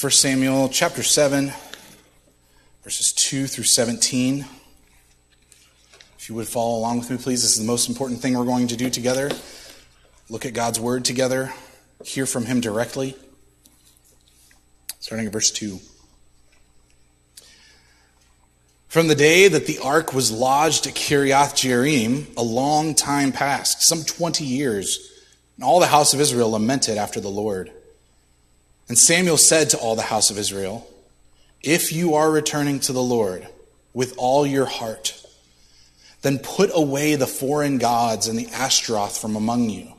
1 Samuel chapter 7, verses 2 through 17. If you would follow along with me, please. This is the most important thing we're going to do together. Look at God's word together, hear from Him directly. Starting at verse 2. From the day that the ark was lodged at Kiriath Jearim, a long time passed, some 20 years, and all the house of Israel lamented after the Lord. And Samuel said to all the house of Israel, If you are returning to the Lord with all your heart, then put away the foreign gods and the Ashtaroth from among you,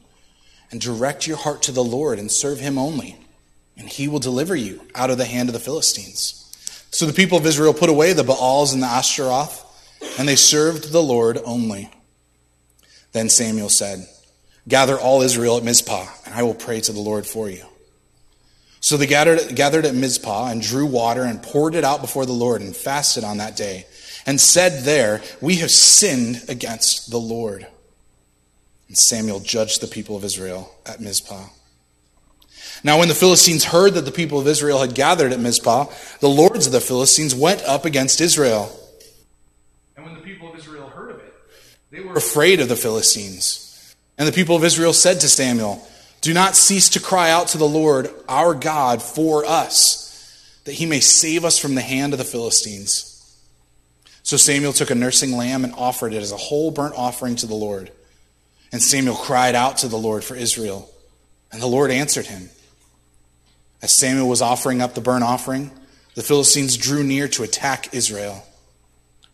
and direct your heart to the Lord and serve him only, and he will deliver you out of the hand of the Philistines. So the people of Israel put away the Baals and the Ashtaroth, and they served the Lord only. Then Samuel said, Gather all Israel at Mizpah, and I will pray to the Lord for you. So they gathered, gathered at Mizpah and drew water and poured it out before the Lord and fasted on that day, and said there, We have sinned against the Lord. And Samuel judged the people of Israel at Mizpah. Now, when the Philistines heard that the people of Israel had gathered at Mizpah, the lords of the Philistines went up against Israel. And when the people of Israel heard of it, they were afraid of the Philistines. And the people of Israel said to Samuel, Do not cease to cry out to the Lord our God for us, that he may save us from the hand of the Philistines. So Samuel took a nursing lamb and offered it as a whole burnt offering to the Lord. And Samuel cried out to the Lord for Israel, and the Lord answered him. As Samuel was offering up the burnt offering, the Philistines drew near to attack Israel.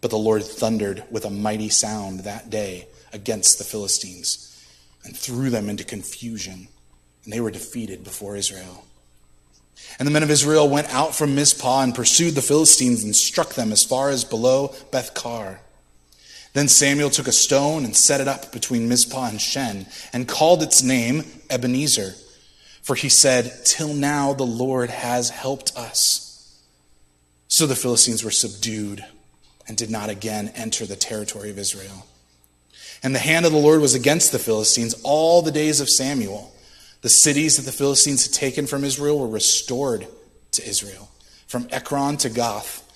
But the Lord thundered with a mighty sound that day against the Philistines and threw them into confusion, and they were defeated before Israel. And the men of Israel went out from Mizpah and pursued the Philistines and struck them as far as below Beth-kar. Then Samuel took a stone and set it up between Mizpah and Shen and called its name Ebenezer for he said, Till now the Lord has helped us. So the Philistines were subdued and did not again enter the territory of Israel. And the hand of the Lord was against the Philistines all the days of Samuel. The cities that the Philistines had taken from Israel were restored to Israel, from Ekron to Gath.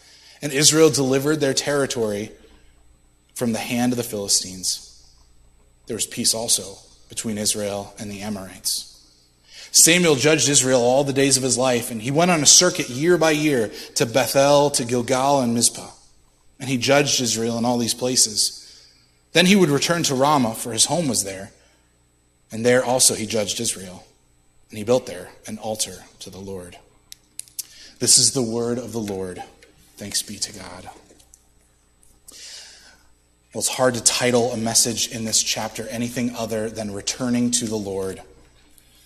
And Israel delivered their territory from the hand of the Philistines. There was peace also between Israel and the Amorites. Samuel judged Israel all the days of his life, and he went on a circuit year by year to Bethel, to Gilgal, and Mizpah. And he judged Israel in all these places. Then he would return to Ramah, for his home was there. And there also he judged Israel. And he built there an altar to the Lord. This is the word of the Lord. Thanks be to God. Well, it's hard to title a message in this chapter anything other than returning to the Lord.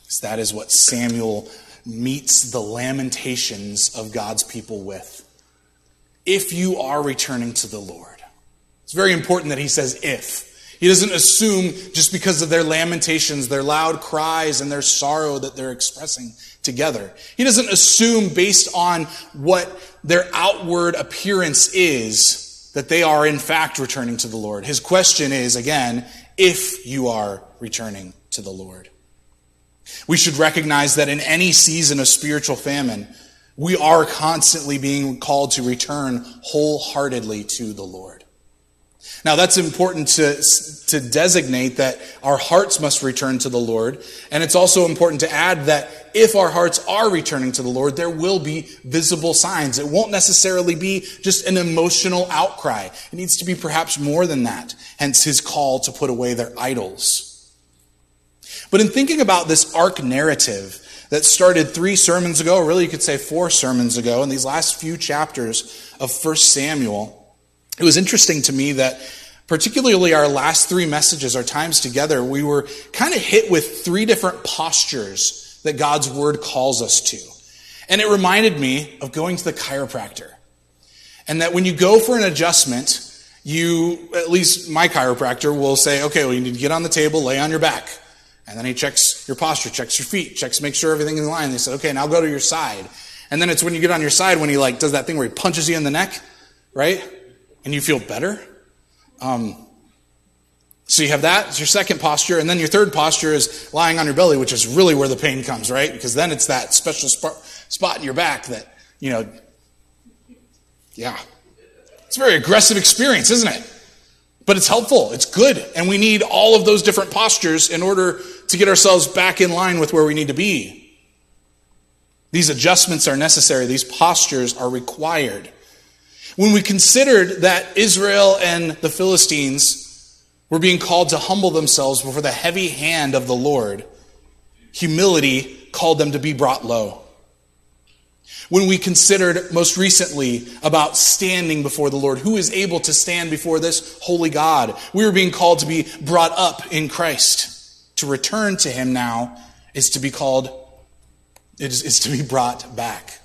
Because That is what Samuel meets the lamentations of God's people with. If you are returning to the Lord. It's very important that he says if. He doesn't assume just because of their lamentations, their loud cries, and their sorrow that they're expressing together. He doesn't assume based on what their outward appearance is that they are in fact returning to the Lord. His question is, again, if you are returning to the Lord. We should recognize that in any season of spiritual famine, we are constantly being called to return wholeheartedly to the Lord. Now, that's important to, to designate that our hearts must return to the Lord. And it's also important to add that if our hearts are returning to the Lord, there will be visible signs. It won't necessarily be just an emotional outcry. It needs to be perhaps more than that. Hence his call to put away their idols. But in thinking about this arc narrative that started three sermons ago, or really you could say four sermons ago, in these last few chapters of 1 Samuel, it was interesting to me that particularly our last three messages, our times together, we were kind of hit with three different postures that God's word calls us to. And it reminded me of going to the chiropractor. And that when you go for an adjustment, you, at least my chiropractor, will say, okay, well, you need to get on the table, lay on your back. And then he checks your posture, checks your feet, checks, make sure everything's in line. They said, okay, now go to your side. And then it's when you get on your side when he like does that thing where he punches you in the neck, right? And you feel better. Um, So you have that, it's your second posture, and then your third posture is lying on your belly, which is really where the pain comes, right? Because then it's that special spot in your back that, you know, yeah. It's a very aggressive experience, isn't it? But it's helpful, it's good, and we need all of those different postures in order to get ourselves back in line with where we need to be. These adjustments are necessary, these postures are required. When we considered that Israel and the Philistines were being called to humble themselves before the heavy hand of the Lord. Humility called them to be brought low. When we considered most recently about standing before the Lord, who is able to stand before this holy God? We were being called to be brought up in Christ. To return to Him now is to be called, is, is to be brought back.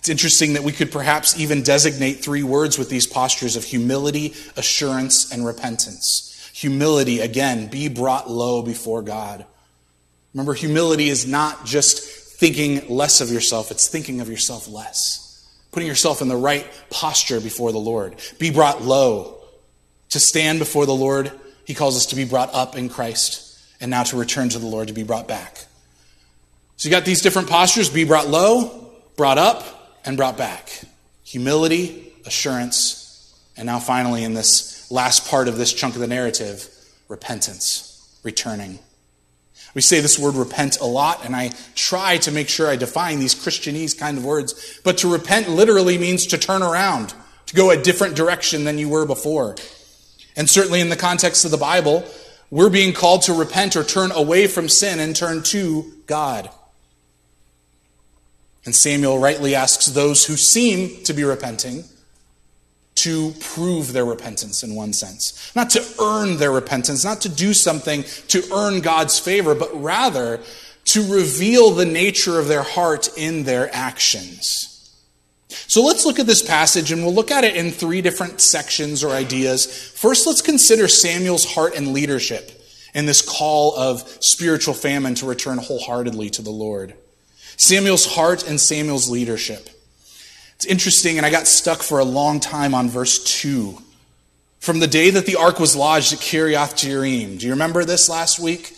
It's interesting that we could perhaps even designate three words with these postures of humility, assurance, and repentance. Humility, again, be brought low before God. Remember, humility is not just thinking less of yourself, it's thinking of yourself less. Putting yourself in the right posture before the Lord. Be brought low. To stand before the Lord, He calls us to be brought up in Christ, and now to return to the Lord, to be brought back. So you got these different postures be brought low, brought up, and brought back. Humility, assurance, and now finally, in this last part of this chunk of the narrative, repentance, returning. We say this word repent a lot, and I try to make sure I define these Christianese kind of words. But to repent literally means to turn around, to go a different direction than you were before. And certainly in the context of the Bible, we're being called to repent or turn away from sin and turn to God. And Samuel rightly asks those who seem to be repenting to prove their repentance in one sense. Not to earn their repentance, not to do something to earn God's favor, but rather to reveal the nature of their heart in their actions. So let's look at this passage and we'll look at it in three different sections or ideas. First, let's consider Samuel's heart and leadership in this call of spiritual famine to return wholeheartedly to the Lord. Samuel's heart and Samuel's leadership. It's interesting, and I got stuck for a long time on verse 2. From the day that the ark was lodged at Kiriath Jearim. Do you remember this last week?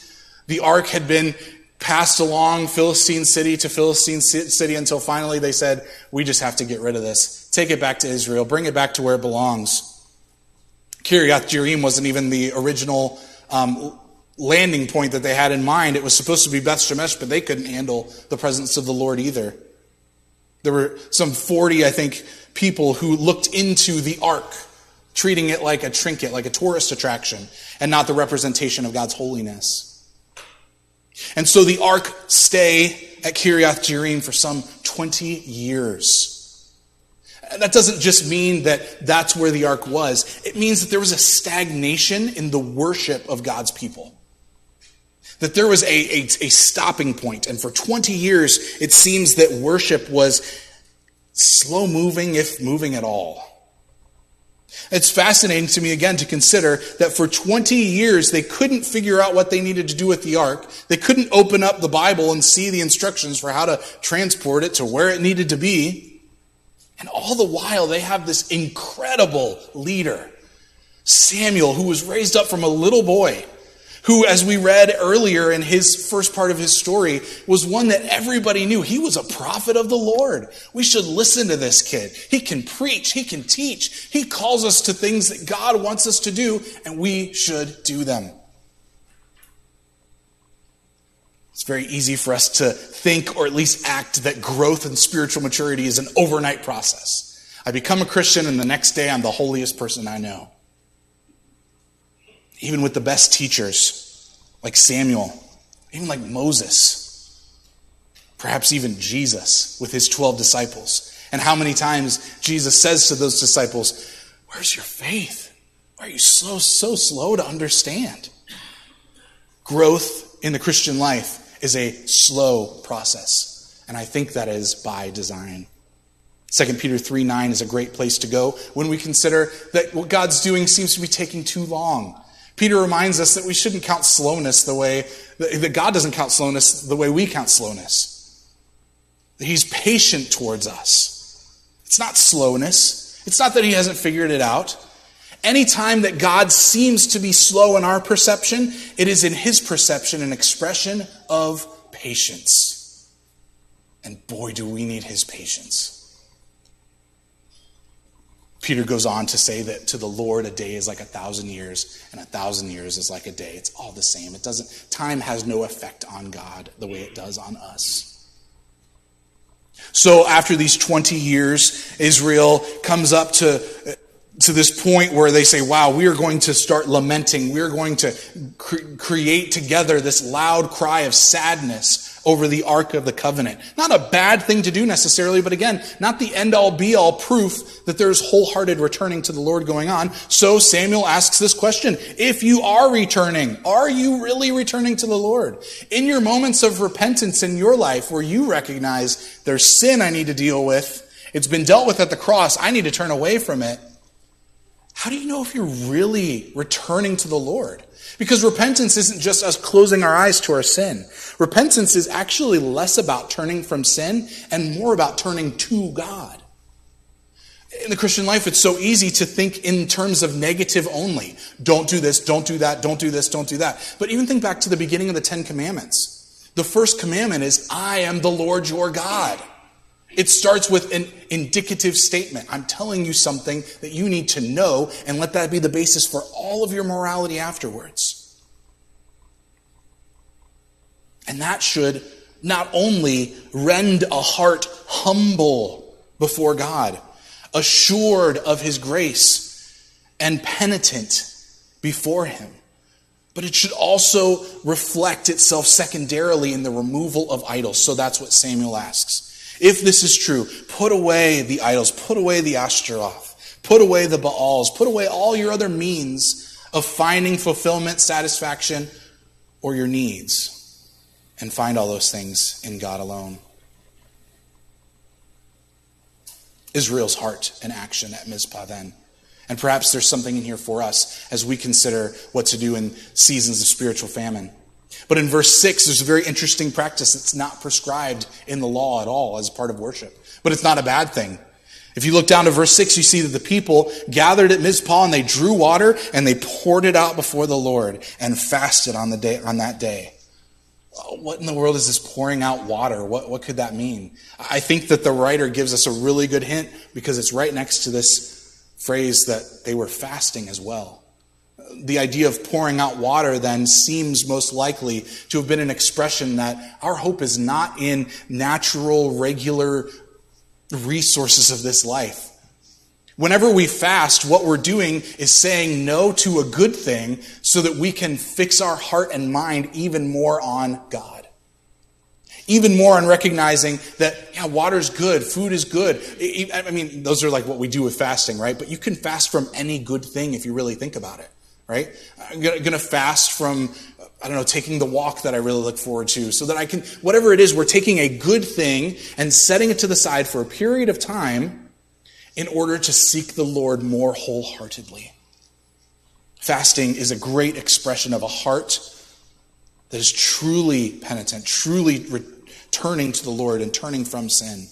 The ark had been passed along Philistine city to Philistine city until finally they said, We just have to get rid of this. Take it back to Israel. Bring it back to where it belongs. Kiriath Jearim wasn't even the original um, landing point that they had in mind. It was supposed to be Beth Shemesh, but they couldn't handle the presence of the Lord either. There were some 40, I think, people who looked into the ark, treating it like a trinket, like a tourist attraction, and not the representation of God's holiness. And so the ark stay at Kiriath Jearim for some 20 years. That doesn't just mean that that's where the ark was. It means that there was a stagnation in the worship of God's people that there was a, a, a stopping point. And for 20 years, it seems that worship was slow moving, if moving at all. It's fascinating to me again to consider that for 20 years they couldn't figure out what they needed to do with the ark. They couldn't open up the Bible and see the instructions for how to transport it to where it needed to be. And all the while they have this incredible leader, Samuel, who was raised up from a little boy who, as we read earlier in his first part of his story, was one that everybody knew. He was a prophet of the Lord. We should listen to this kid. He can preach, he can teach, he calls us to things that God wants us to do, and we should do them. It's very easy for us to think or at least act that growth and spiritual maturity is an overnight process. I become a Christian, and the next day I'm the holiest person I know even with the best teachers like Samuel, even like Moses, perhaps even Jesus with his 12 disciples. And how many times Jesus says to those disciples, Where's your faith? Why are you so, so slow to understand? Growth in the Christian life is a slow process. And I think that is by design. 2 Peter 3 9 is a great place to go when we consider that what God's doing seems to be taking too long. Peter reminds us that we shouldn't count slowness the way that God doesn't count slowness the way we count slowness. That he's patient towards us. It's not slowness. It's not that he hasn't figured it out. Anytime that God seems to be slow in our perception, it is in his perception an expression of patience. And boy, do we need his patience. Peter goes on to say that to the Lord, a day is like a thousand years, and a thousand years is like a day. It's all the same. It doesn't, time has no effect on God the way it does on us. So after these 20 years, Israel comes up to to this point where they say, wow, we are going to start lamenting. We are going to cre- create together this loud cry of sadness over the Ark of the Covenant. Not a bad thing to do necessarily, but again, not the end all be all proof that there's wholehearted returning to the Lord going on. So Samuel asks this question. If you are returning, are you really returning to the Lord? In your moments of repentance in your life where you recognize there's sin I need to deal with, it's been dealt with at the cross, I need to turn away from it how do you know if you're really returning to the Lord? Because repentance isn't just us closing our eyes to our sin. Repentance is actually less about turning from sin and more about turning to God. In the Christian life, it's so easy to think in terms of negative only. Don't do this, don't do that, don't do this, don't do that. But even think back to the beginning of the Ten Commandments. The first commandment is, I am the Lord your God. It starts with an indicative statement. I'm telling you something that you need to know, and let that be the basis for all of your morality afterwards. And that should not only rend a heart humble before God, assured of His grace, and penitent before Him, but it should also reflect itself secondarily in the removal of idols. So that's what Samuel asks. If this is true, put away the idols, put away the Ashtaroth, put away the Baals, put away all your other means of finding fulfillment, satisfaction, or your needs, and find all those things in God alone. Israel's heart and action at Mizpah then. And perhaps there's something in here for us as we consider what to do in seasons of spiritual famine. But in verse 6, there's a very interesting practice that's not prescribed in the law at all as part of worship. But it's not a bad thing. If you look down to verse 6, you see that the people gathered at Mizpah and they drew water and they poured it out before the Lord and fasted on, the day, on that day. What in the world is this pouring out water? What, what could that mean? I think that the writer gives us a really good hint because it's right next to this phrase that they were fasting as well the idea of pouring out water then seems most likely to have been an expression that our hope is not in natural, regular resources of this life. Whenever we fast, what we're doing is saying no to a good thing so that we can fix our heart and mind even more on God. Even more on recognizing that, yeah, water's good, food is good. I mean, those are like what we do with fasting, right? But you can fast from any good thing if you really think about it right? I'm going to fast from, I don't know, taking the walk that I really look forward to so that I can, whatever it is, we're taking a good thing and setting it to the side for a period of time in order to seek the Lord more wholeheartedly. Fasting is a great expression of a heart that is truly penitent, truly returning to the Lord and turning from sin.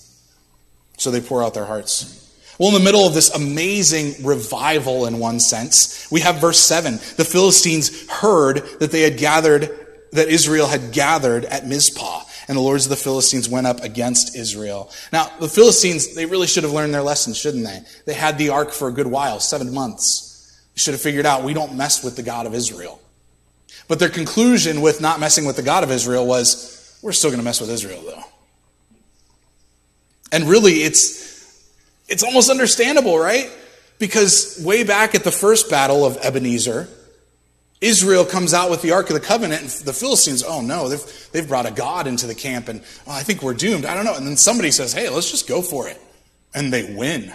So they pour out their hearts. Well, in the middle of this amazing revival, in one sense, we have verse 7. The Philistines heard that they had gathered, that Israel had gathered at Mizpah, and the lords of the Philistines went up against Israel. Now, the Philistines, they really should have learned their lesson, shouldn't they? They had the ark for a good while, seven months. They should have figured out we don't mess with the God of Israel. But their conclusion with not messing with the God of Israel was, we're still going to mess with Israel, though. And really, it's it's almost understandable, right? Because way back at the first battle of Ebenezer, Israel comes out with the Ark of the Covenant, and the Philistines, oh no, they've, they've brought a God into the camp, and oh, I think we're doomed. I don't know. And then somebody says, hey, let's just go for it. And they win.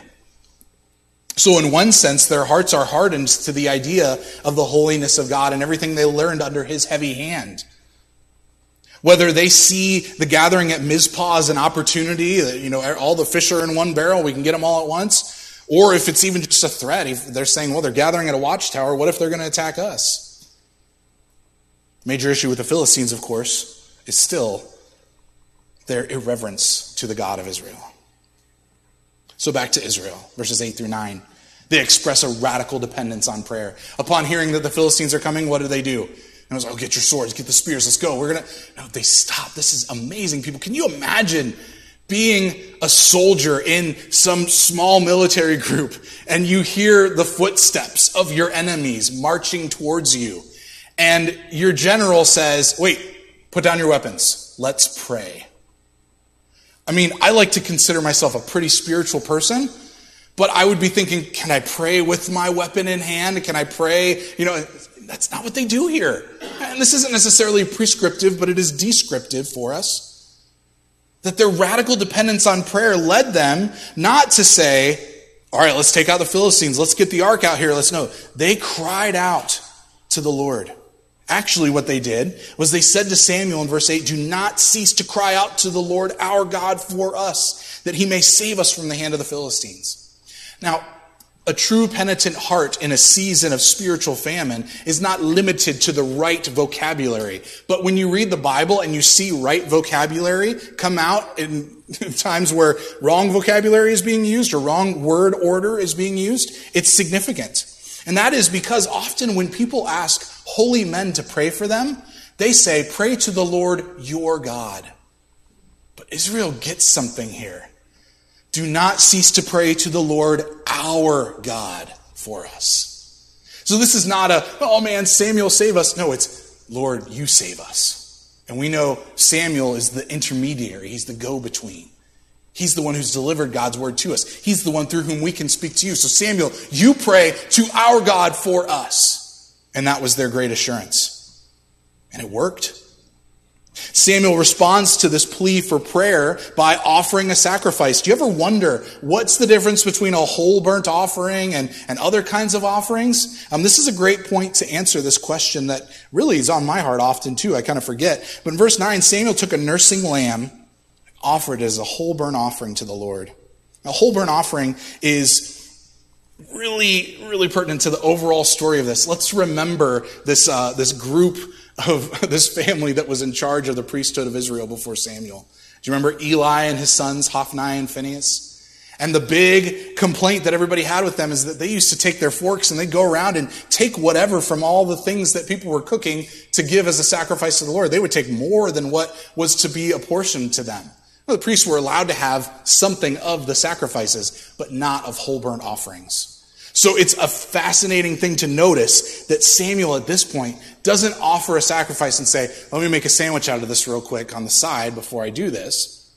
So, in one sense, their hearts are hardened to the idea of the holiness of God and everything they learned under His heavy hand. Whether they see the gathering at Mizpah as an opportunity, you know, all the fish are in one barrel, we can get them all at once, or if it's even just a threat, if they're saying, well, they're gathering at a watchtower, what if they're going to attack us? Major issue with the Philistines, of course, is still their irreverence to the God of Israel. So back to Israel, verses 8 through 9. They express a radical dependence on prayer. Upon hearing that the Philistines are coming, what do they do? And I was like, oh, get your swords, get the spears, let's go. We're going to. No, they stop. This is amazing, people. Can you imagine being a soldier in some small military group and you hear the footsteps of your enemies marching towards you? And your general says, wait, put down your weapons. Let's pray. I mean, I like to consider myself a pretty spiritual person. But I would be thinking, can I pray with my weapon in hand? Can I pray? You know, that's not what they do here. And this isn't necessarily prescriptive, but it is descriptive for us. That their radical dependence on prayer led them not to say, all right, let's take out the Philistines. Let's get the ark out here. Let's know. They cried out to the Lord. Actually, what they did was they said to Samuel in verse 8, Do not cease to cry out to the Lord our God for us, that he may save us from the hand of the Philistines. Now, a true penitent heart in a season of spiritual famine is not limited to the right vocabulary. But when you read the Bible and you see right vocabulary come out in times where wrong vocabulary is being used or wrong word order is being used, it's significant. And that is because often when people ask holy men to pray for them, they say, Pray to the Lord your God. But Israel gets something here. Do not cease to pray to the Lord our God for us. So this is not a, oh man, Samuel save us. No, it's, Lord, you save us. And we know Samuel is the intermediary. He's the go-between. He's the one who's delivered God's word to us. He's the one through whom we can speak to you. So Samuel, you pray to our God for us. And that was their great assurance. And it worked. Samuel responds to this plea for prayer by offering a sacrifice. Do you ever wonder what's the difference between a whole burnt offering and, and other kinds of offerings? Um, this is a great point to answer this question that really is on my heart often too. I kind of forget. But in verse 9, Samuel took a nursing lamb, offered it as a whole burnt offering to the Lord. A whole burnt offering is really, really pertinent to the overall story of this. Let's remember this, uh, this group of this family that was in charge of the priesthood of Israel before Samuel. Do you remember Eli and his sons, Hophni and Phinehas? And the big complaint that everybody had with them is that they used to take their forks and they'd go around and take whatever from all the things that people were cooking to give as a sacrifice to the Lord. They would take more than what was to be apportioned to them. Well, the priests were allowed to have something of the sacrifices, but not of whole burnt offerings. So it's a fascinating thing to notice that Samuel at this point doesn't offer a sacrifice and say, let me make a sandwich out of this real quick on the side before I do this.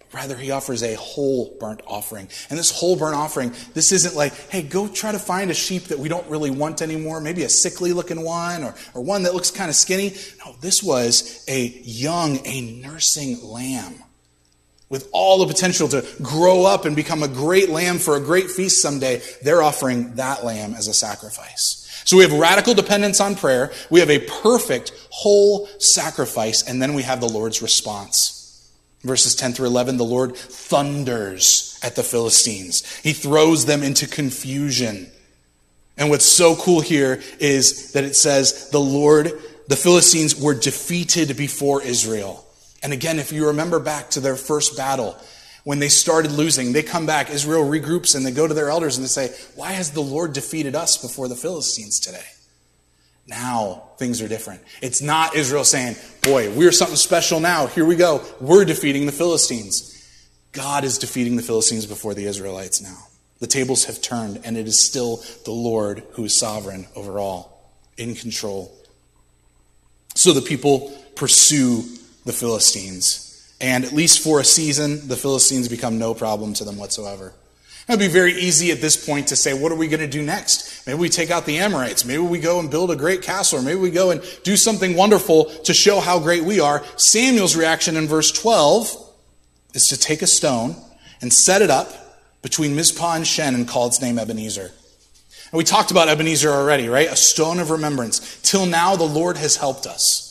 But rather, he offers a whole burnt offering. And this whole burnt offering, this isn't like, hey, go try to find a sheep that we don't really want anymore, maybe a sickly looking one or, or one that looks kind of skinny. No, this was a young, a nursing lamb with all the potential to grow up and become a great lamb for a great feast someday, they're offering that lamb as a sacrifice. So we have radical dependence on prayer. We have a perfect whole sacrifice. And then we have the Lord's response. Verses 10 through 11, the Lord thunders at the Philistines. He throws them into confusion. And what's so cool here is that it says the Lord, the Philistines were defeated before Israel. And again, if you remember back to their first battle, when they started losing, they come back, Israel regroups, and they go to their elders and they say, Why has the Lord defeated us before the Philistines today? Now things are different. It's not Israel saying, Boy, we're something special now. Here we go. We're defeating the Philistines. God is defeating the Philistines before the Israelites now. The tables have turned, and it is still the Lord who is sovereign over all, in control. So the people pursue the Philistines. And at least for a season, the Philistines become no problem to them whatsoever. It would be very easy at this point to say, what are we going to do next? Maybe we take out the Amorites. Maybe we go and build a great castle. Or maybe we go and do something wonderful to show how great we are. Samuel's reaction in verse 12 is to take a stone and set it up between Mizpah and Shen and call its name Ebenezer. And we talked about Ebenezer already, right? A stone of remembrance. Till now, the Lord has helped us.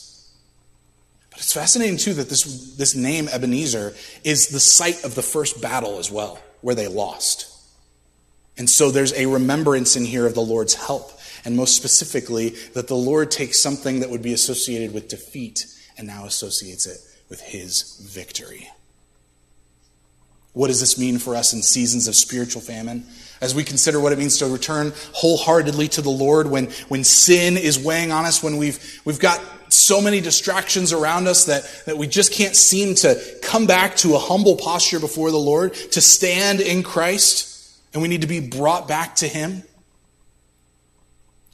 But it's fascinating, too, that this, this name, Ebenezer, is the site of the first battle as well, where they lost. And so there's a remembrance in here of the Lord's help, and most specifically, that the Lord takes something that would be associated with defeat and now associates it with his victory. What does this mean for us in seasons of spiritual famine? as we consider what it means to return wholeheartedly to the Lord when, when sin is weighing on us, when we've, we've got so many distractions around us that, that we just can't seem to come back to a humble posture before the Lord, to stand in Christ, and we need to be brought back to Him.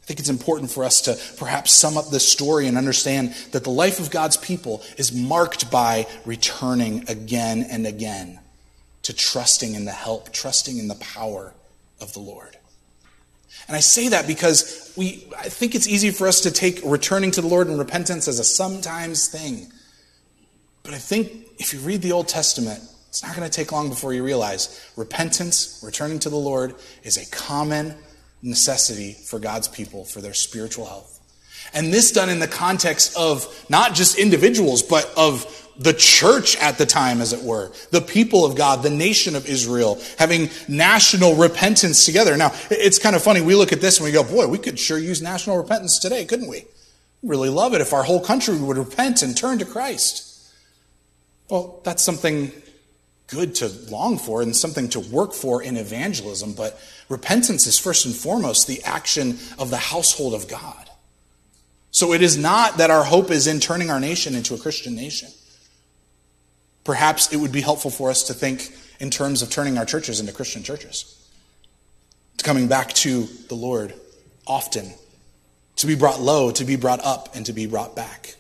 I think it's important for us to perhaps sum up this story and understand that the life of God's people is marked by returning again and again to trusting in the help, trusting in the power of the Lord. And I say that because we, I think it's easy for us to take returning to the Lord and repentance as a sometimes thing. But I think if you read the Old Testament, it's not going to take long before you realize repentance, returning to the Lord, is a common necessity for God's people for their spiritual health. And this done in the context of not just individuals, but of the church at the time, as it were, the people of God, the nation of Israel, having national repentance together. Now, it's kind of funny. We look at this and we go, boy, we could sure use national repentance today, couldn't we? Really love it if our whole country would repent and turn to Christ. Well, that's something good to long for and something to work for in evangelism, but repentance is first and foremost the action of the household of God. So it is not that our hope is in turning our nation into a Christian nation. Perhaps it would be helpful for us to think in terms of turning our churches into Christian churches, to coming back to the Lord often, to be brought low, to be brought up, and to be brought back.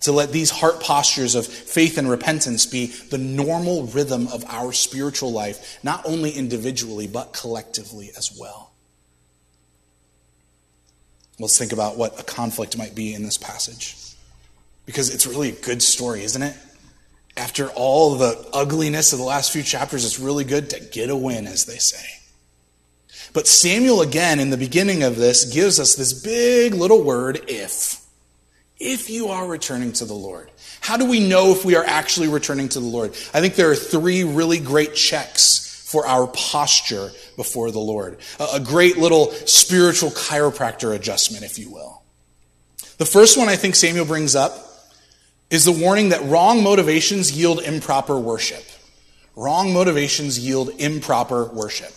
To let these heart postures of faith and repentance be the normal rhythm of our spiritual life, not only individually, but collectively as well. Let's think about what a conflict might be in this passage. Because it's really a good story, isn't it? After all the ugliness of the last few chapters, it's really good to get a win, as they say. But Samuel, again, in the beginning of this, gives us this big little word, if. If you are returning to the Lord. How do we know if we are actually returning to the Lord? I think there are three really great checks for our posture before the Lord. A great little spiritual chiropractor adjustment, if you will. The first one I think Samuel brings up is the warning that wrong motivations yield improper worship. Wrong motivations yield improper worship.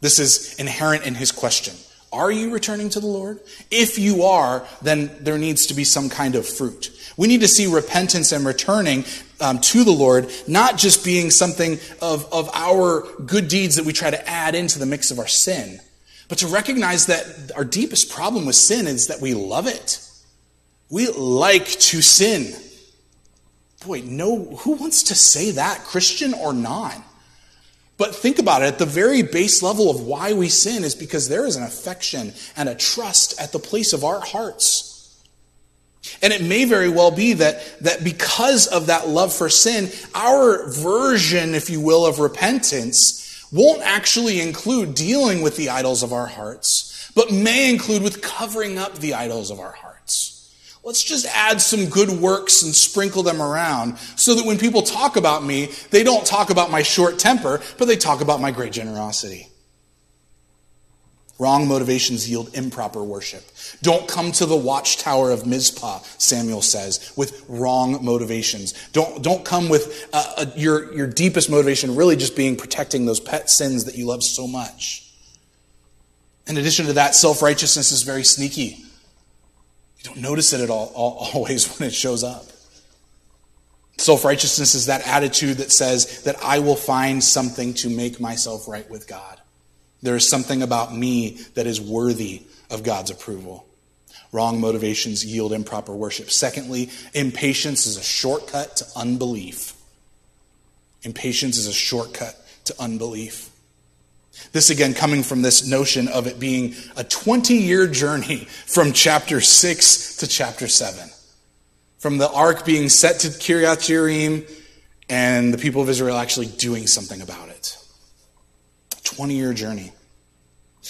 This is inherent in his question. Are you returning to the Lord? If you are, then there needs to be some kind of fruit. We need to see repentance and returning um, to the Lord not just being something of, of our good deeds that we try to add into the mix of our sin, but to recognize that our deepest problem with sin is that we love it. We like to sin. Boy, no, who wants to say that, Christian or not? But think about it at the very base level of why we sin is because there is an affection and a trust at the place of our hearts. And it may very well be that, that because of that love for sin, our version, if you will, of repentance won't actually include dealing with the idols of our hearts, but may include with covering up the idols of our hearts. Let's just add some good works and sprinkle them around so that when people talk about me, they don't talk about my short temper, but they talk about my great generosity. Wrong motivations yield improper worship. Don't come to the watchtower of Mizpah, Samuel says, with wrong motivations. Don't, don't come with uh, uh, your, your deepest motivation really just being protecting those pet sins that you love so much. In addition to that, self righteousness is very sneaky. You don't notice it at all, all always when it shows up. Self righteousness is that attitude that says that I will find something to make myself right with God. There is something about me that is worthy of God's approval. Wrong motivations yield improper worship. Secondly, impatience is a shortcut to unbelief. Impatience is a shortcut to unbelief. This again coming from this notion of it being a 20 year journey from chapter 6 to chapter 7. From the ark being set to Kiriath Jearim and the people of Israel actually doing something about it. 20 year journey.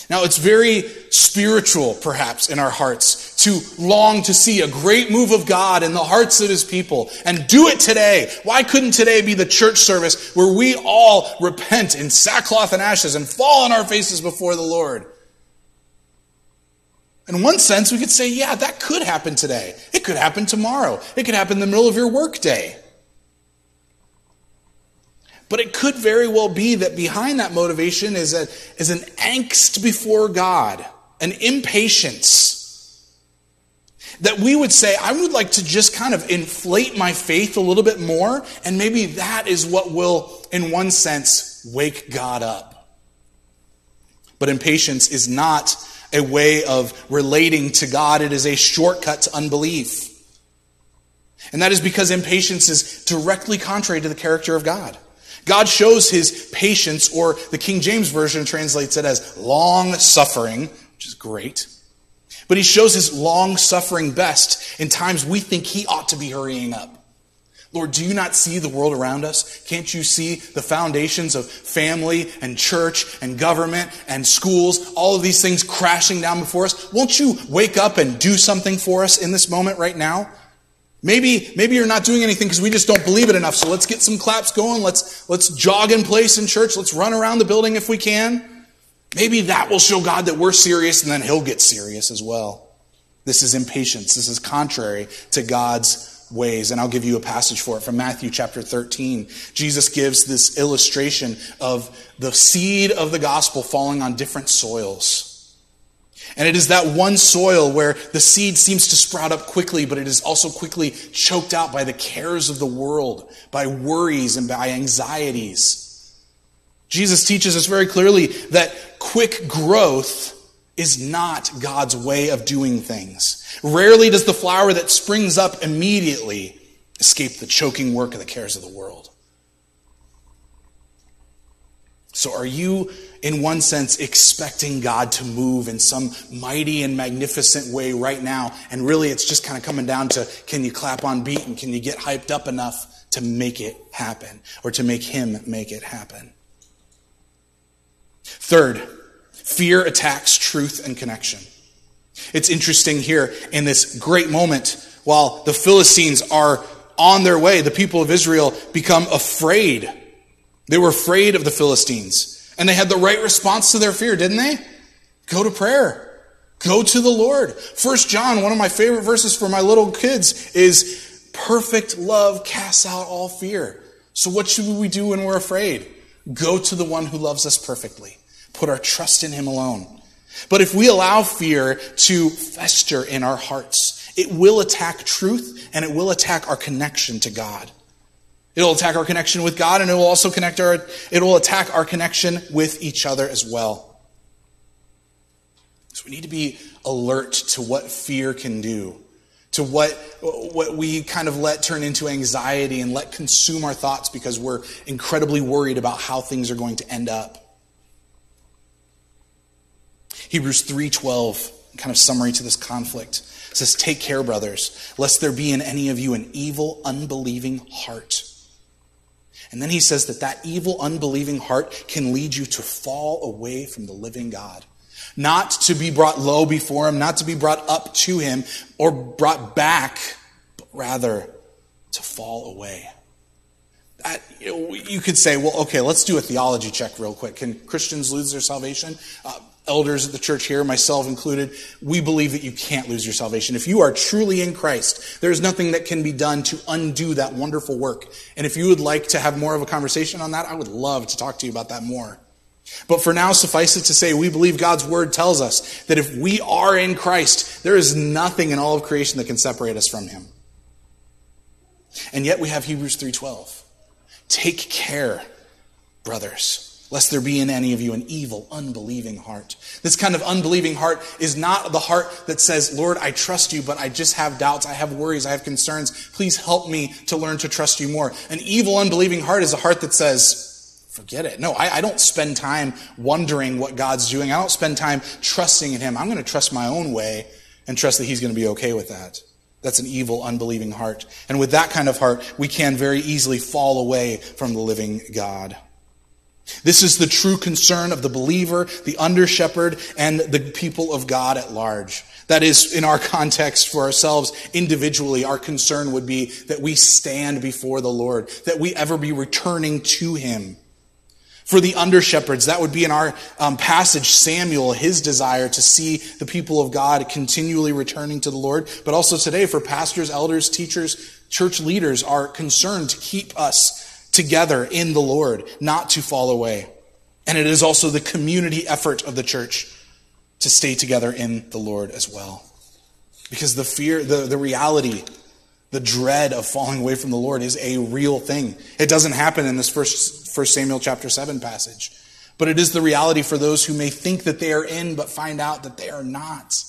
Now, it's very spiritual, perhaps, in our hearts to long to see a great move of God in the hearts of His people and do it today. Why couldn't today be the church service where we all repent in sackcloth and ashes and fall on our faces before the Lord? In one sense, we could say, yeah, that could happen today. It could happen tomorrow. It could happen in the middle of your workday. But it could very well be that behind that motivation is, a, is an angst before God, an impatience. That we would say, I would like to just kind of inflate my faith a little bit more, and maybe that is what will, in one sense, wake God up. But impatience is not a way of relating to God, it is a shortcut to unbelief. And that is because impatience is directly contrary to the character of God. God shows his patience, or the King James Version translates it as long suffering, which is great. But he shows his long suffering best in times we think he ought to be hurrying up. Lord, do you not see the world around us? Can't you see the foundations of family and church and government and schools, all of these things crashing down before us? Won't you wake up and do something for us in this moment right now? Maybe, maybe you're not doing anything because we just don't believe it enough. So let's get some claps going. Let's, let's jog in place in church. Let's run around the building if we can. Maybe that will show God that we're serious and then he'll get serious as well. This is impatience. This is contrary to God's ways. And I'll give you a passage for it from Matthew chapter 13. Jesus gives this illustration of the seed of the gospel falling on different soils. And it is that one soil where the seed seems to sprout up quickly, but it is also quickly choked out by the cares of the world, by worries and by anxieties. Jesus teaches us very clearly that quick growth is not God's way of doing things. Rarely does the flower that springs up immediately escape the choking work of the cares of the world. So, are you, in one sense, expecting God to move in some mighty and magnificent way right now? And really, it's just kind of coming down to can you clap on beat and can you get hyped up enough to make it happen or to make Him make it happen? Third, fear attacks truth and connection. It's interesting here in this great moment while the Philistines are on their way, the people of Israel become afraid they were afraid of the Philistines. And they had the right response to their fear, didn't they? Go to prayer. Go to the Lord. First John, one of my favorite verses for my little kids, is perfect love casts out all fear. So what should we do when we're afraid? Go to the one who loves us perfectly. Put our trust in him alone. But if we allow fear to fester in our hearts, it will attack truth and it will attack our connection to God. It'll attack our connection with God and it will also connect our, it will attack our connection with each other as well. So we need to be alert to what fear can do, to what, what we kind of let turn into anxiety and let consume our thoughts because we're incredibly worried about how things are going to end up. Hebrews 3:12, kind of summary to this conflict. says, "Take care, brothers, lest there be in any of you an evil, unbelieving heart." And then he says that that evil, unbelieving heart can lead you to fall away from the living God. Not to be brought low before him, not to be brought up to him or brought back, but rather to fall away. That, you could say, well, okay, let's do a theology check real quick. Can Christians lose their salvation? Uh, elders at the church here, myself included, we believe that you can't lose your salvation. If you are truly in Christ, there is nothing that can be done to undo that wonderful work. And if you would like to have more of a conversation on that, I would love to talk to you about that more. But for now, suffice it to say, we believe God's word tells us that if we are in Christ, there is nothing in all of creation that can separate us from him. And yet we have Hebrews 3:12. Take care, brothers lest there be in any of you an evil, unbelieving heart. This kind of unbelieving heart is not the heart that says, Lord, I trust you, but I just have doubts, I have worries, I have concerns. Please help me to learn to trust you more. An evil, unbelieving heart is a heart that says, forget it. No, I, I don't spend time wondering what God's doing. I don't spend time trusting in Him. I'm going to trust my own way and trust that He's going to be okay with that. That's an evil, unbelieving heart. And with that kind of heart, we can very easily fall away from the living God. This is the true concern of the believer, the under shepherd, and the people of God at large. That is, in our context for ourselves individually, our concern would be that we stand before the Lord, that we ever be returning to Him. For the under shepherds, that would be in our um, passage, Samuel, his desire to see the people of God continually returning to the Lord. But also today, for pastors, elders, teachers, church leaders, are concerned to keep us together in the Lord, not to fall away. And it is also the community effort of the church to stay together in the Lord as well. Because the fear, the, the reality, the dread of falling away from the Lord is a real thing. It doesn't happen in this first, first Samuel chapter 7 passage. But it is the reality for those who may think that they are in, but find out that they are not.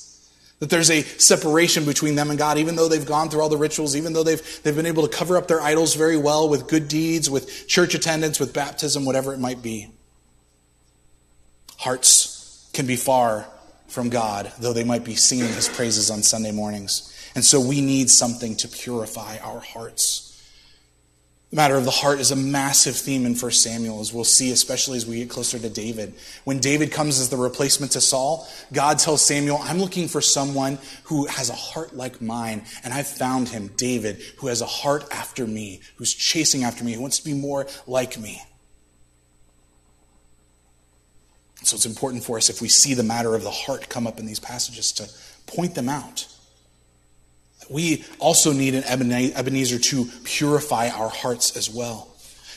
That there's a separation between them and God, even though they've gone through all the rituals, even though they've, they've been able to cover up their idols very well with good deeds, with church attendance, with baptism, whatever it might be. Hearts can be far from God, though they might be singing his praises on Sunday mornings. And so we need something to purify our hearts. The matter of the heart is a massive theme in 1 Samuel, as we'll see, especially as we get closer to David. When David comes as the replacement to Saul, God tells Samuel, I'm looking for someone who has a heart like mine, and I've found him, David, who has a heart after me, who's chasing after me, who wants to be more like me. So it's important for us, if we see the matter of the heart come up in these passages, to point them out. We also need an Ebenezer to purify our hearts as well.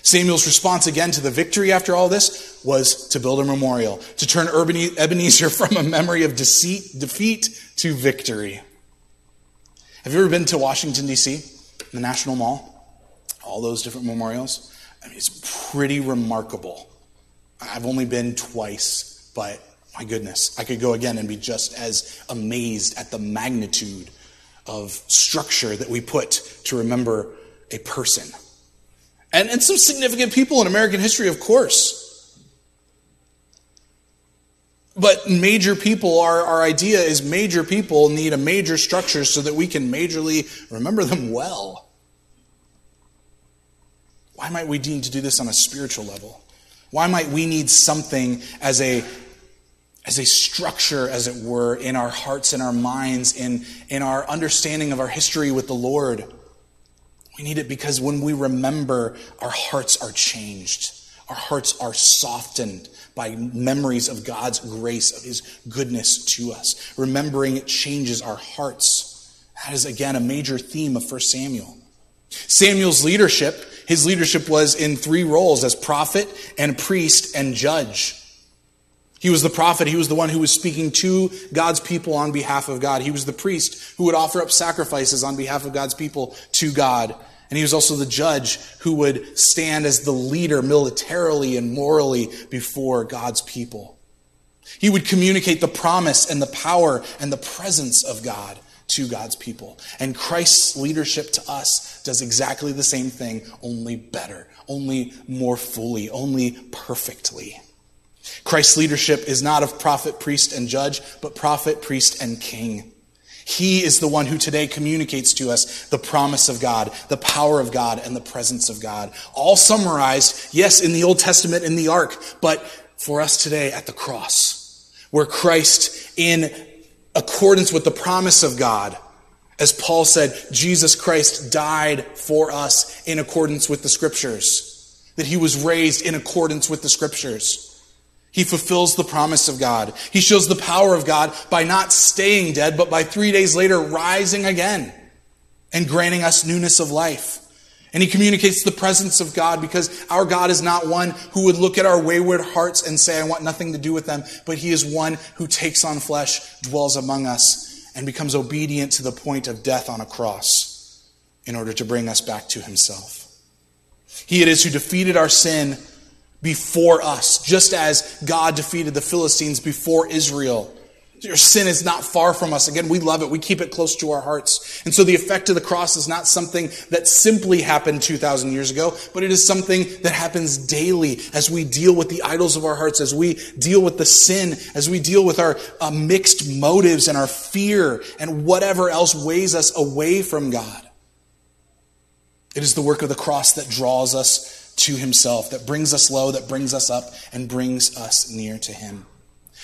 Samuel's response again to the victory after all this was to build a memorial, to turn Ebenezer from a memory of deceit, defeat to victory. Have you ever been to Washington, D.C., the National Mall? All those different memorials? I mean, it's pretty remarkable. I've only been twice, but my goodness, I could go again and be just as amazed at the magnitude of structure that we put to remember a person. And, and some significant people in American history, of course. But major people, our, our idea is major people need a major structure so that we can majorly remember them well. Why might we need to do this on a spiritual level? Why might we need something as a as a structure, as it were, in our hearts and our minds, in, in our understanding of our history with the Lord. We need it because when we remember, our hearts are changed. Our hearts are softened by memories of God's grace, of His goodness to us. Remembering it changes our hearts. That is, again, a major theme of 1 Samuel. Samuel's leadership, his leadership was in three roles as prophet and priest and judge. He was the prophet. He was the one who was speaking to God's people on behalf of God. He was the priest who would offer up sacrifices on behalf of God's people to God. And he was also the judge who would stand as the leader militarily and morally before God's people. He would communicate the promise and the power and the presence of God to God's people. And Christ's leadership to us does exactly the same thing, only better, only more fully, only perfectly. Christ's leadership is not of prophet, priest, and judge, but prophet, priest, and king. He is the one who today communicates to us the promise of God, the power of God, and the presence of God. All summarized, yes, in the Old Testament in the ark, but for us today at the cross, where Christ, in accordance with the promise of God, as Paul said, Jesus Christ died for us in accordance with the scriptures, that he was raised in accordance with the scriptures. He fulfills the promise of God. He shows the power of God by not staying dead, but by three days later rising again and granting us newness of life. And he communicates the presence of God because our God is not one who would look at our wayward hearts and say, I want nothing to do with them, but he is one who takes on flesh, dwells among us, and becomes obedient to the point of death on a cross in order to bring us back to himself. He it is who defeated our sin before us, just as God defeated the Philistines before Israel. Your sin is not far from us. Again, we love it. We keep it close to our hearts. And so the effect of the cross is not something that simply happened 2,000 years ago, but it is something that happens daily as we deal with the idols of our hearts, as we deal with the sin, as we deal with our uh, mixed motives and our fear and whatever else weighs us away from God. It is the work of the cross that draws us to himself, that brings us low, that brings us up, and brings us near to him.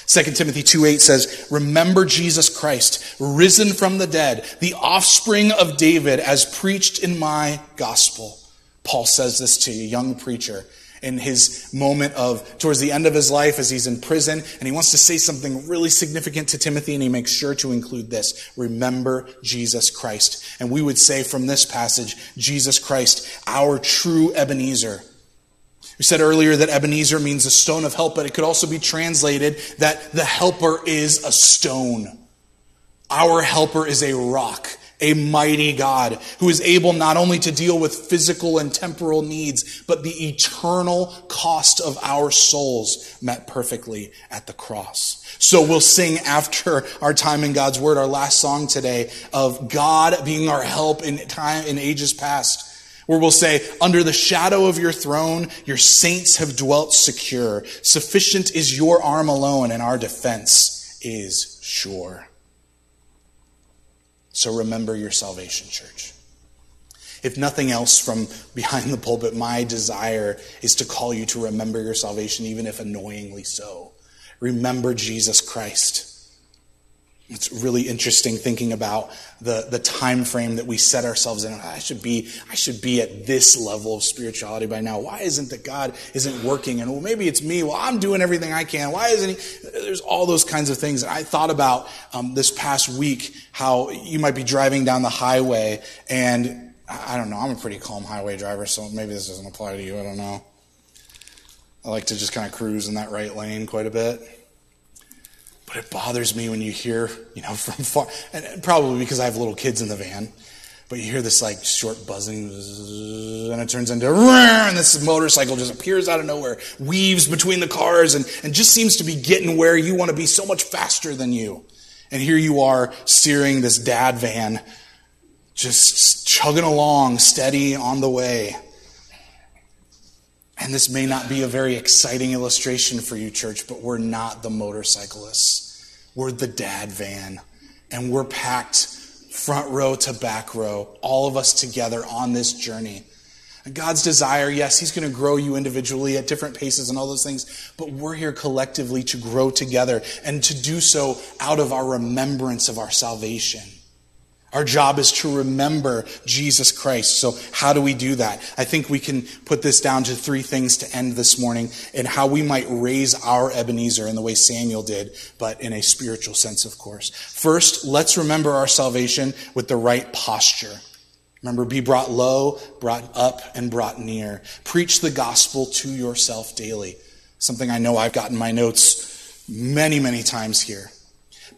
2 Timothy 2 8 says, Remember Jesus Christ, risen from the dead, the offspring of David, as preached in my gospel. Paul says this to a young preacher in his moment of, towards the end of his life as he's in prison, and he wants to say something really significant to Timothy, and he makes sure to include this Remember Jesus Christ. And we would say from this passage, Jesus Christ, our true Ebenezer, We said earlier that Ebenezer means a stone of help, but it could also be translated that the helper is a stone. Our helper is a rock, a mighty God who is able not only to deal with physical and temporal needs, but the eternal cost of our souls met perfectly at the cross. So we'll sing after our time in God's Word, our last song today of God being our help in time in ages past. Where we'll say, under the shadow of your throne, your saints have dwelt secure. Sufficient is your arm alone, and our defense is sure. So remember your salvation, church. If nothing else from behind the pulpit, my desire is to call you to remember your salvation, even if annoyingly so. Remember Jesus Christ. It's really interesting thinking about the, the time frame that we set ourselves in. I should be I should be at this level of spirituality by now. Why isn't that God isn't working? And well, maybe it's me. Well, I'm doing everything I can. Why isn't he? There's all those kinds of things. And I thought about um, this past week how you might be driving down the highway, and I don't know. I'm a pretty calm highway driver, so maybe this doesn't apply to you. I don't know. I like to just kind of cruise in that right lane quite a bit. But it bothers me when you hear, you know, from far, and probably because I have little kids in the van, but you hear this like short buzzing, and it turns into, and this motorcycle just appears out of nowhere, weaves between the cars, and, and just seems to be getting where you want to be so much faster than you. And here you are steering this dad van, just chugging along, steady on the way. And this may not be a very exciting illustration for you, church, but we're not the motorcyclists. We're the dad van. And we're packed front row to back row, all of us together on this journey. God's desire, yes, He's going to grow you individually at different paces and all those things, but we're here collectively to grow together and to do so out of our remembrance of our salvation. Our job is to remember Jesus Christ. So, how do we do that? I think we can put this down to three things to end this morning and how we might raise our Ebenezer in the way Samuel did, but in a spiritual sense, of course. First, let's remember our salvation with the right posture. Remember, be brought low, brought up, and brought near. Preach the gospel to yourself daily. Something I know I've gotten my notes many, many times here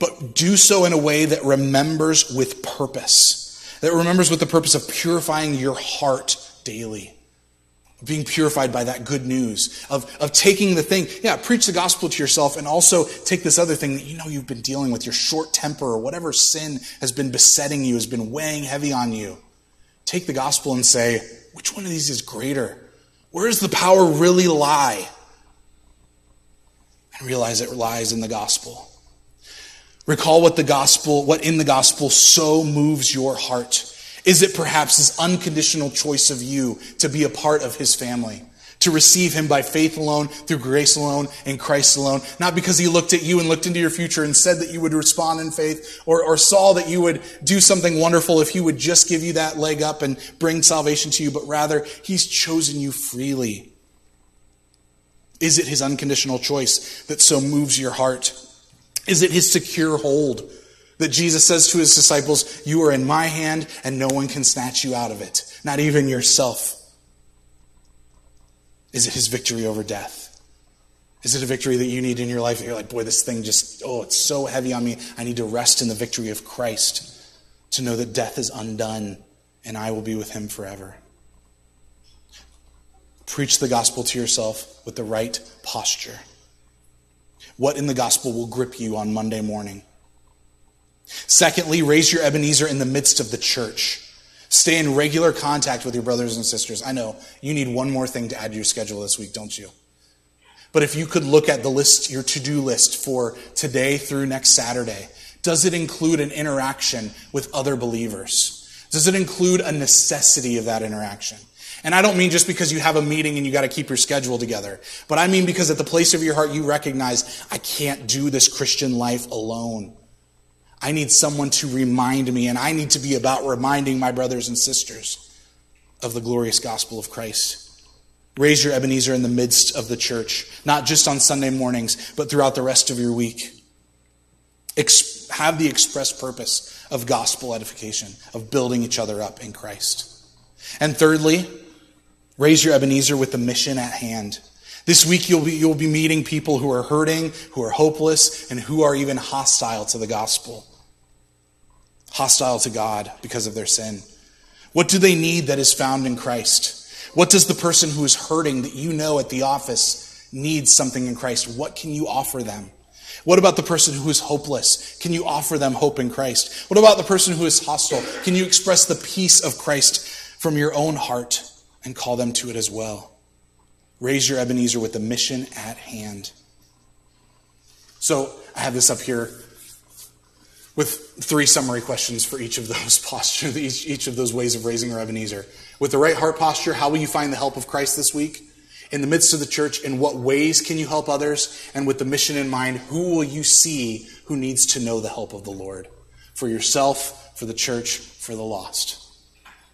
but do so in a way that remembers with purpose, that remembers with the purpose of purifying your heart daily. Being purified by that good news, of, of taking the thing, yeah, preach the gospel to yourself, and also take this other thing that you know you've been dealing with, your short temper or whatever sin has been besetting you, has been weighing heavy on you. Take the gospel and say, which one of these is greater? Where does the power really lie? And realize it lies in the gospel. Recall what the gospel, what in the gospel so moves your heart. Is it perhaps his unconditional choice of you to be a part of his family? To receive him by faith alone, through grace alone, in Christ alone. Not because he looked at you and looked into your future and said that you would respond in faith or, or saw that you would do something wonderful if he would just give you that leg up and bring salvation to you, but rather he's chosen you freely. Is it his unconditional choice that so moves your heart? Is it his secure hold that Jesus says to his disciples, You are in my hand and no one can snatch you out of it, not even yourself? Is it his victory over death? Is it a victory that you need in your life? You're like, boy, this thing just, oh, it's so heavy on me. I need to rest in the victory of Christ to know that death is undone and I will be with him forever. Preach the gospel to yourself with the right posture. What in the gospel will grip you on Monday morning? Secondly, raise your Ebenezer in the midst of the church. Stay in regular contact with your brothers and sisters. I know you need one more thing to add to your schedule this week, don't you? But if you could look at the list, your to do list for today through next Saturday, does it include an interaction with other believers? Does it include a necessity of that interaction? And I don't mean just because you have a meeting and you got to keep your schedule together, but I mean because at the place of your heart you recognize, I can't do this Christian life alone. I need someone to remind me, and I need to be about reminding my brothers and sisters of the glorious gospel of Christ. Raise your Ebenezer in the midst of the church, not just on Sunday mornings, but throughout the rest of your week. Ex- have the express purpose of gospel edification, of building each other up in Christ. And thirdly, Raise your Ebenezer with the mission at hand. This week you'll be, you'll be meeting people who are hurting, who are hopeless, and who are even hostile to the gospel. Hostile to God because of their sin. What do they need that is found in Christ? What does the person who is hurting that you know at the office needs something in Christ? What can you offer them? What about the person who is hopeless? Can you offer them hope in Christ? What about the person who is hostile? Can you express the peace of Christ from your own heart and call them to it as well? Raise your Ebenezer with the mission at hand. So I have this up here with three summary questions for each of those postures, each, each of those ways of raising our Ebenezer. With the right heart posture, how will you find the help of Christ this week? In the midst of the church, in what ways can you help others? And with the mission in mind, who will you see who needs to know the help of the Lord? For yourself, for the church, for the lost.